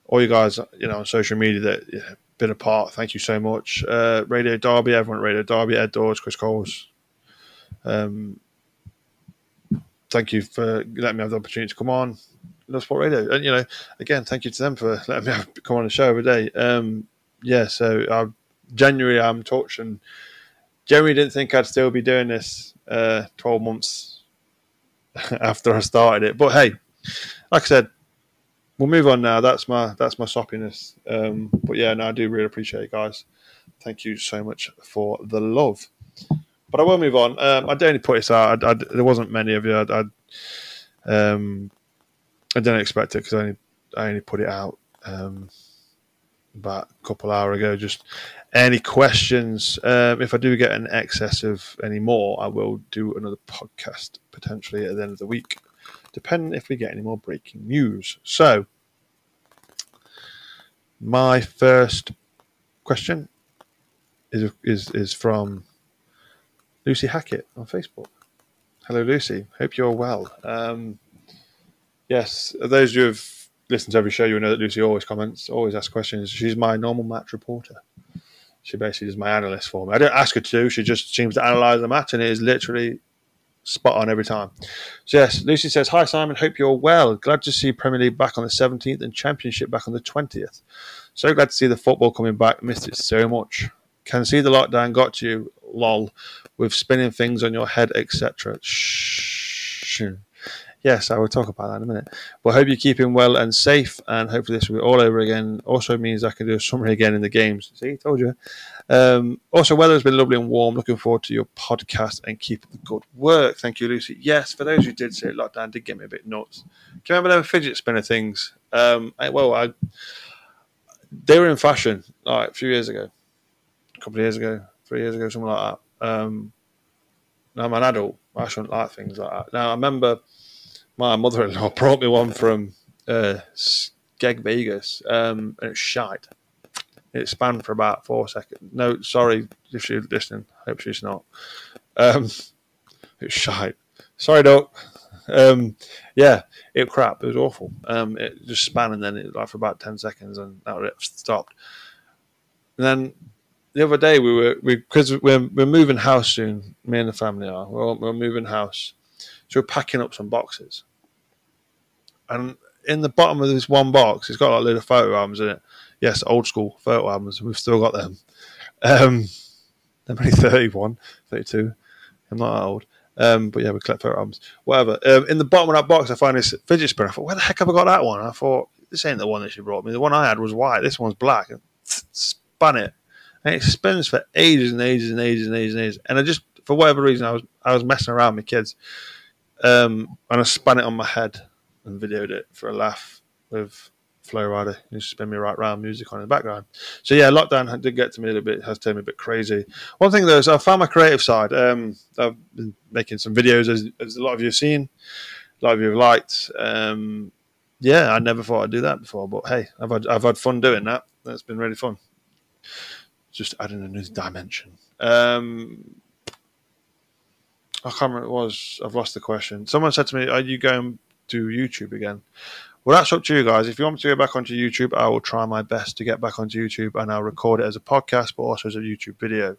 all you guys, you know, on social media that you been a part. Thank you so much. Uh, Radio Derby, everyone at Radio Derby, Ed Dawes, Chris Coles. Um, thank you for letting me have the opportunity to come on. Love Sport Radio. And you know, again, thank you to them for letting me have, come on the show every day. Um, yeah, so I January I'm and generally didn't think I'd still be doing this uh, 12 months after I started it. But hey, like I said, we'll move on now. That's my that's my soppiness. Um, but yeah, no, I do really appreciate it, guys. Thank you so much for the love. But I will move on. Um, I do only put this out. I, I, there wasn't many of you. I, um, I didn't expect it because I only I only put it out um, about a couple hour ago. Just any questions? Um, if I do get an excess of any more, I will do another podcast potentially at the end of the week, depending if we get any more breaking news. So, my first question is is is from Lucy Hackett on Facebook. Hello, Lucy. Hope you're well. Um, yes, those who have listened to every show, you know that Lucy always comments, always asks questions. She's my normal match reporter. She basically is my analyst for me. I don't ask her to; she just seems to analyse the match, and it is literally spot on every time. So yes, Lucy says, "Hi Simon, hope you're well. Glad to see Premier League back on the 17th and Championship back on the 20th. So glad to see the football coming back. Missed it so much. Can see the lockdown got you, lol, with spinning things on your head, etc. Shh. Yes, I will talk about that in a minute. But I hope you're keeping well and safe, and hopefully this will be all over again. Also means I can do a summary again in the games. See, told you. Um, also, weather has been lovely and warm. Looking forward to your podcast and keep up the good work. Thank you, Lucy. Yes, for those who did say lockdown, did get me a bit nuts. Do you remember them fidget spinner things? Um, I, well, I they were in fashion like a few years ago, a couple of years ago, three years ago, something like that. Um, now I'm an adult. I shouldn't like things like that. Now I remember my mother-in-law brought me one from uh, Skeg Vegas, um, and it's shite. It spanned for about four seconds. No, sorry if she's listening. I Hope she's not. Um, it's shite. Sorry, doc. Um, yeah, it crap. It was awful. Um, it just span and then it like for about ten seconds and that it stopped. And then the other day we were because we, we're we're moving house soon. Me and the family are. We're, we're moving house, so we're packing up some boxes. And in the bottom of this one box, it's got like a load of photo albums in it. Yes, old school photo albums. We've still got them. Um, I'm only 31, 32. I'm not that old. Um, but yeah, we collect photo albums. Whatever. Um, in the bottom of that box, I find this fidget spinner. I thought, where the heck have I got that one? I thought, this ain't the one that she brought me. The one I had was white. This one's black. And spun it. And it spins for ages and ages and ages and ages and ages. And I just, for whatever reason, I was I was messing around with kids. Um, and I spun it on my head and videoed it for a laugh with Flo Rida. Used to spin me right round, music on in the background. So yeah, lockdown did get to me a little bit, has turned me a bit crazy. One thing though is I found my creative side. Um, I've been making some videos, as, as, a lot of you have seen, a lot of you have liked. Um, yeah, I never thought I'd do that before, but hey, I've had, I've had fun doing that. That's been really fun. Just adding a new dimension. Um, I can't remember it was. I've lost the question. Someone said to me, "Are you going to YouTube again?" Well, that's up to you guys. If you want me to go back onto YouTube, I will try my best to get back onto YouTube and I'll record it as a podcast, but also as a YouTube video.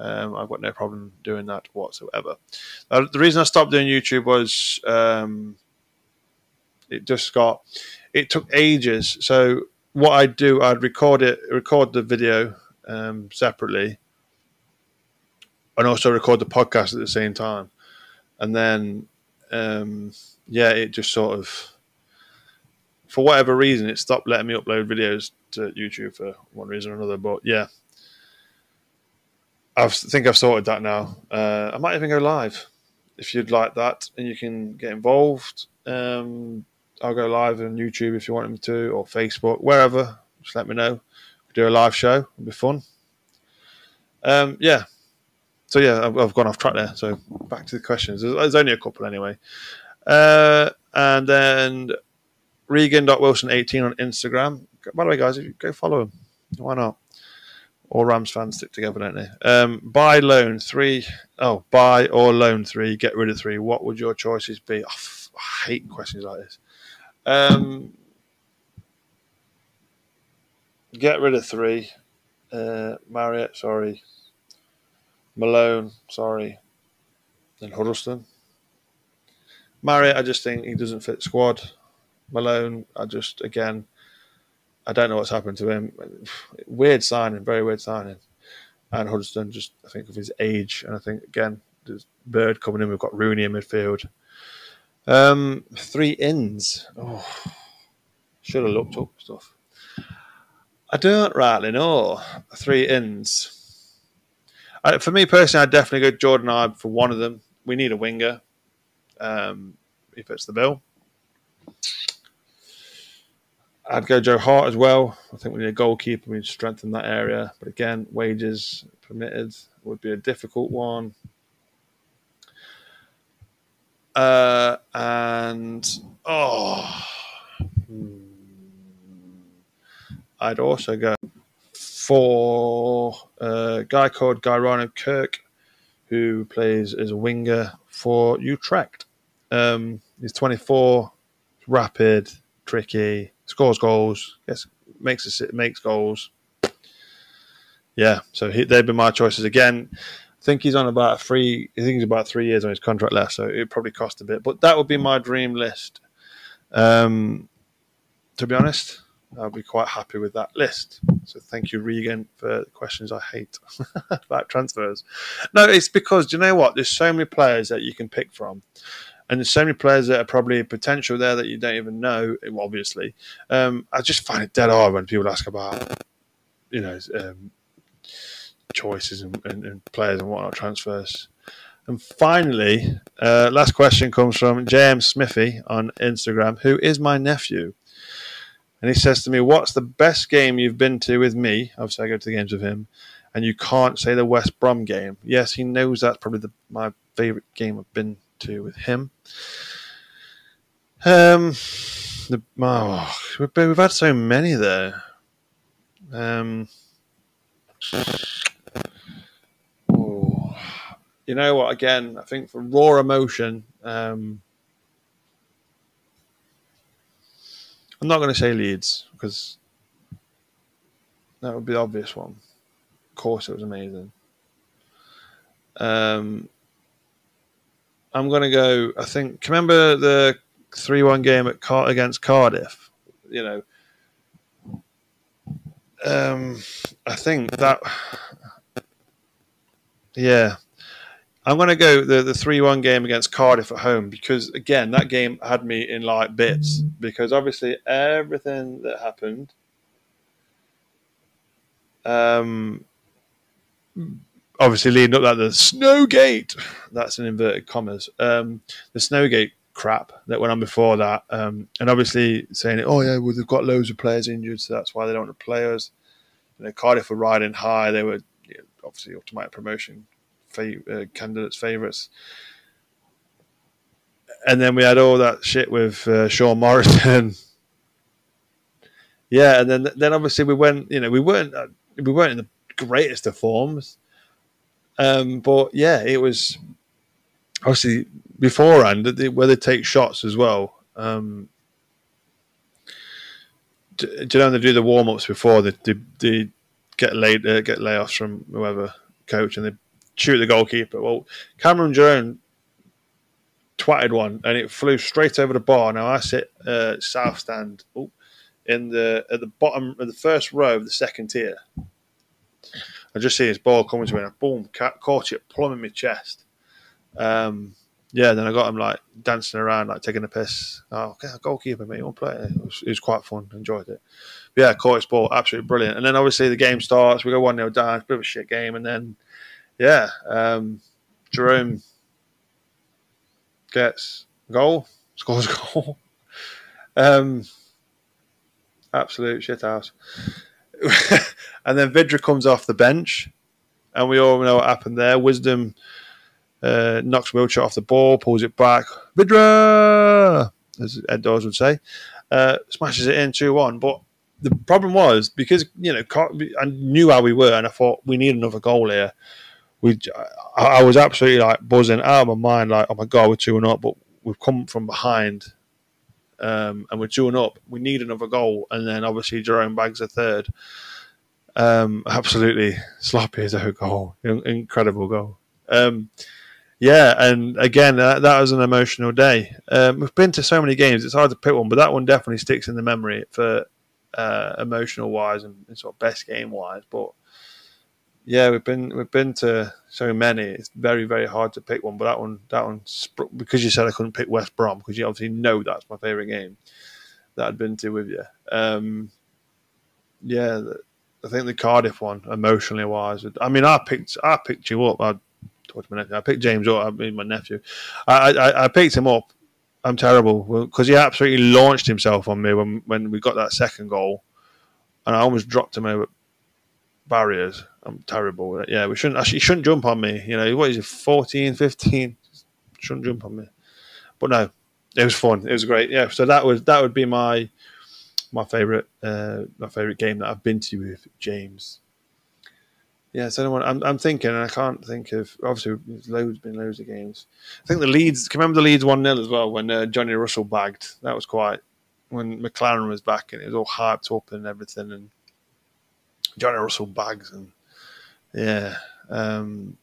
Um, I've got no problem doing that whatsoever. Uh, the reason I stopped doing YouTube was um, it just got it took ages. So what I'd do, I'd record it, record the video um, separately, and also record the podcast at the same time, and then um, yeah, it just sort of for whatever reason, it stopped letting me upload videos to YouTube for one reason or another. But yeah, I think I've sorted that now. Uh, I might even go live if you'd like that, and you can get involved. Um, I'll go live on YouTube if you want me to, or Facebook, wherever. Just let me know. do a live show. It'll be fun. Um, yeah. So yeah, I've, gone off track there. So back to the questions. There's only a couple anyway. Uh, and then Regan.Wilson18 on Instagram. By the way, guys, go follow him, why not? All Rams fans stick together, don't they? Um, buy, loan, three. Oh, buy or loan three, get rid of three. What would your choices be? Oh, I hate questions like this. Um, get rid of three. Uh, Marriott, sorry. Malone, sorry. Then Huddlestone. Marriott, I just think he doesn't fit squad. Malone, I just again, I don't know what's happened to him. Weird signing, very weird signing. And Hudson, just I think of his age, and I think again, there's Bird coming in. We've got Rooney in midfield. Um, three ins. Oh, should have looked up stuff. I don't rightly know. Three ins. I, for me personally, I'd definitely go Jordan Ibe for one of them. We need a winger. Um, if it's the bill. I'd go Joe Hart as well. I think we need a goalkeeper. We need to strengthen that area. But again, wages permitted would be a difficult one. Uh, and oh, hmm. I'd also go for a guy called Gyrano Kerk, who plays as a winger for Utrecht. Um, he's 24, rapid, tricky, scores goals, gets, makes makes goals. Yeah, so he, they've been my choices again. I think he's on about three. I think he's about three years on his contract left, so it probably cost a bit. But that would be my dream list. Um, to be honest, I'll be quite happy with that list. So thank you, Regan, for the questions I hate about transfers. No, it's because do you know what? There's so many players that you can pick from, and there's so many players that are probably potential there that you don't even know. Obviously, um, I just find it dead hard when people ask about, you know, um, choices and, and, and, players and whatnot, transfers. And finally, uh, last question comes from James Smithy on Instagram, who is my nephew. And he says to me, What's the best game you've been to with me? Obviously, I go to the games with him. And you can't say the West Brom game. Yes, he knows that's probably the, my favourite game I've been to with him. Um, the, oh, we've, had so many there. Um, oh, you know what? Again, I think for raw emotion, um, I'm not going to say Leeds because that would be the obvious one. Of course, it was amazing. Um, I'm going to go. I think. Remember the three-one game at Car- against Cardiff? You know. Um, I think that. Yeah, I'm going to go the the three one game against Cardiff at home because again that game had me in like bits because obviously everything that happened. Um, obviously leading up that the Snowgate, that's in inverted commas, um, the Snowgate crap that went on before that, um, and obviously saying, oh yeah, well they've got loads of players injured, so that's why they don't want to play us. You know, Cardiff were riding high; they were you know, obviously automatic promotion uh, candidates' favourites. And then we had all that shit with uh, Sean Morrison. yeah, and then then obviously we went. You know, we weren't uh, we weren't in the greatest of forms. Um, but yeah, it was obviously beforehand where they take shots as well. Um, do, do you know they do the warm ups before they, they, they get laid uh, get layoffs from whoever coach and they shoot the goalkeeper. Well, Cameron Jones twatted one and it flew straight over the bar. Now I sit uh, south stand oh, in the at the bottom of the first row of the second tier. I just see his ball coming to me and I boom caught it plumb in my chest. Um, yeah, then I got him like dancing around, like taking a piss. Oh, okay, goalkeeper, mate, you want to play? It was, it was quite fun, enjoyed it. But yeah, caught his ball, absolutely brilliant. And then obviously the game starts, we go 1 0 down, it's a bit of a shit game, and then yeah, um, Jerome gets goal, scores goal. um, absolute shit house. and then Vydra comes off the bench, and we all know what happened there. Wisdom uh, knocks Wiltshire off the ball, pulls it back. Vydra, as Ed Dawes would say, uh, smashes it in 2 1. But the problem was because, you know, I knew how we were, and I thought we need another goal here we I was absolutely like buzzing out of my mind, like, oh my god, we're two up, but we've come from behind, um, and we're two up. We need another goal, and then obviously Jerome bags a third. Um, absolutely sloppy as a goal, incredible goal. Um, yeah, and again, that, that, was an emotional day. Um, we've been to so many games; it's hard to pick one, but that one definitely sticks in the memory for uh, emotional wise and, and sort of best game wise. But yeah, we've been we've been to so many. It's very very hard to pick one, but that one that one because you said I couldn't pick West Brom because you obviously know that's my favorite game that I'd been to with you. Um, yeah, I think the Cardiff one emotionally wise. I mean, I picked I picked you up. I talked to my nephew. I picked James up. I mean, my nephew. I, I I picked him up I'm terrible because he absolutely launched himself on me when when we got that second goal, and I almost dropped him over barriers. I'm terrible. Yeah, we shouldn't. Actually, he shouldn't jump on me. You know, what is it, 14, 15? Shouldn't jump on me. But no, it was fun. It was great. Yeah. So that was that would be my my favorite uh, my favorite game that I've been to with James. Yeah, so anyone, I'm, I'm thinking, and I can't think of. Obviously, there's loads been loads of games. I think the Leeds. Can remember the Leeds one 0 as well when uh, Johnny Russell bagged. That was quite when McClaren was back and it was all hyped up and everything, and Johnny Russell bags and yeah. Um,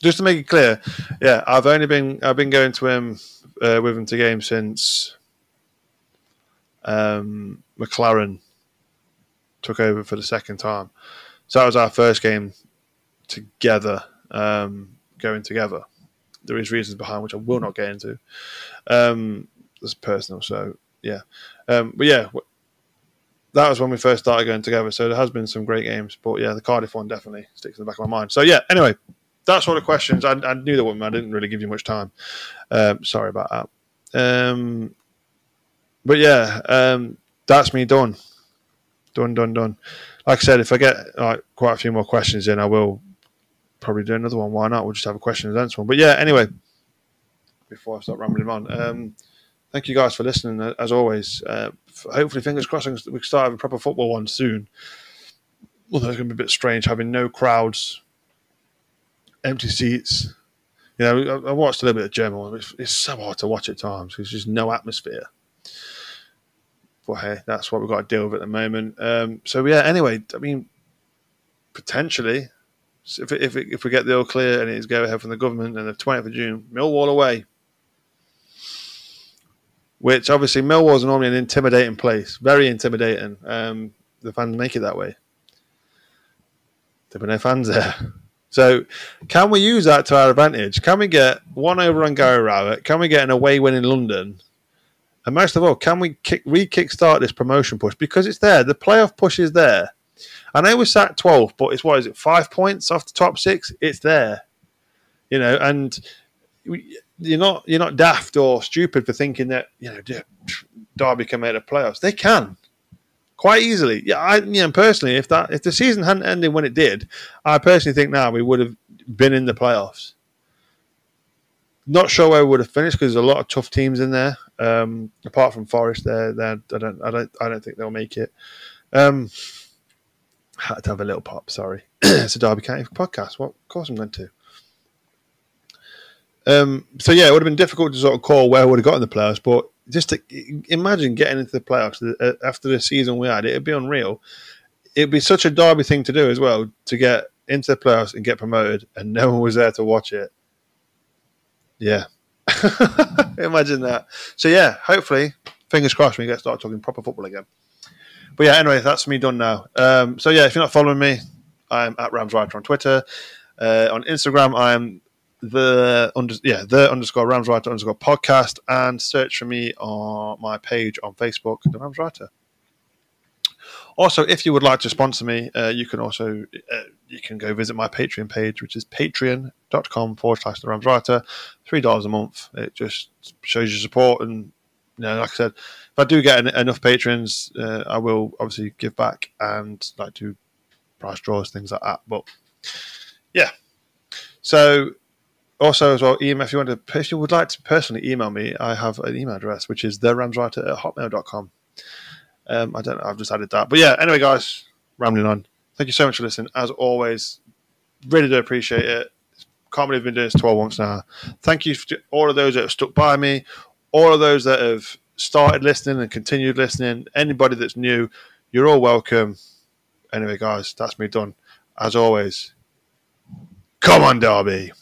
just to make it clear, yeah, I've only been I've been going to him uh, with him to games since um, McClaren took over for the second time. So that was our first game together, um, going together. There is reasons behind which I will not get into. Um, it's personal, so yeah. Um, but yeah, that was when we first started going together. So there has been some great games, but yeah, the Cardiff one definitely sticks in the back of my mind. So yeah, anyway, that's all the questions. I, I knew that one. I didn't really give you much time. Um, sorry about that. Um, but yeah, um, that's me done. Done, done, done like I said, if I get like quite a few more questions in, I will probably do another one. Why not? We'll just have a question and answer one. But yeah, anyway, before I start rambling on, um, thank you guys for listening. Uh, as always, uh, hopefully, fingers crossed, we can start having a proper football one soon. Although it's going to be a bit strange having no crowds, empty seats. You know, I, watched a little bit of German. It's, it's so hard to watch at times. Because there's just no atmosphere. But hey, that's what we've got to deal with at the moment. Um, so yeah, anyway, I mean, potentially, if if if we get the all clear and it's go ahead from the government and the twentieth of June, Millwall away. Which obviously Millwall's normally an intimidating place, very intimidating. Um, the fans make it that way. There were no fans there. So, can we use that to our advantage? Can we get one over on Gary Rowett? Can we get an away win in London? And most of all, can we kick, re-kickstart this promotion push because it's there? The playoff push is there. I know we're sat 12th, but it's what is it? Five points off the top six. It's there, you know. And you're not you're not daft or stupid for thinking that you know Derby can make the playoffs. They can quite easily. Yeah, I know, personally, if that if the season hadn't ended when it did, I personally think now we would have been in the playoffs. Not sure where we would have finished because there's a lot of tough teams in there. Um, apart from Forest, there, there, I don't, I don't, I don't think they'll make it. Um, had to have a little pop. Sorry, it's a Derby County podcast. What? Of course, I'm going to. Um, so yeah, it would have been difficult to sort of call where we would have got in the playoffs, but just to imagine getting into the playoffs uh, after the season we had, it'd be unreal. It'd be such a Derby thing to do as well to get into the playoffs and get promoted, and no one was there to watch it. Yeah. Imagine that. So yeah, hopefully, fingers crossed, we get started talking proper football again. But yeah, anyway, that's me done now. Um, so yeah, if you're not following me, I'm at Ramswriter on Twitter. Uh, on Instagram, I'm the under yeah the underscore Ramswriter underscore podcast, and search for me on my page on Facebook, the Rams writer. Also, if you would like to sponsor me, uh, you can also uh, you can go visit my Patreon page, which is patreon.com forward slash the Rams Writer. Three dollars a month. It just shows your support, and you know, like I said, if I do get en- enough patrons, uh, I will obviously give back and like do price draws, things like that. But yeah, so also as well, email if you want to, if you would like to personally email me, I have an email address which is the Ramswriter at hotmail.com. Um, I don't know. I've just added that. But yeah, anyway, guys, rambling on. Thank you so much for listening. As always, really do appreciate it. Can't believe we've been doing this 12 months now. Thank you to all of those that have stuck by me, all of those that have started listening and continued listening. Anybody that's new, you're all welcome. Anyway, guys, that's me done. As always, come on, Derby.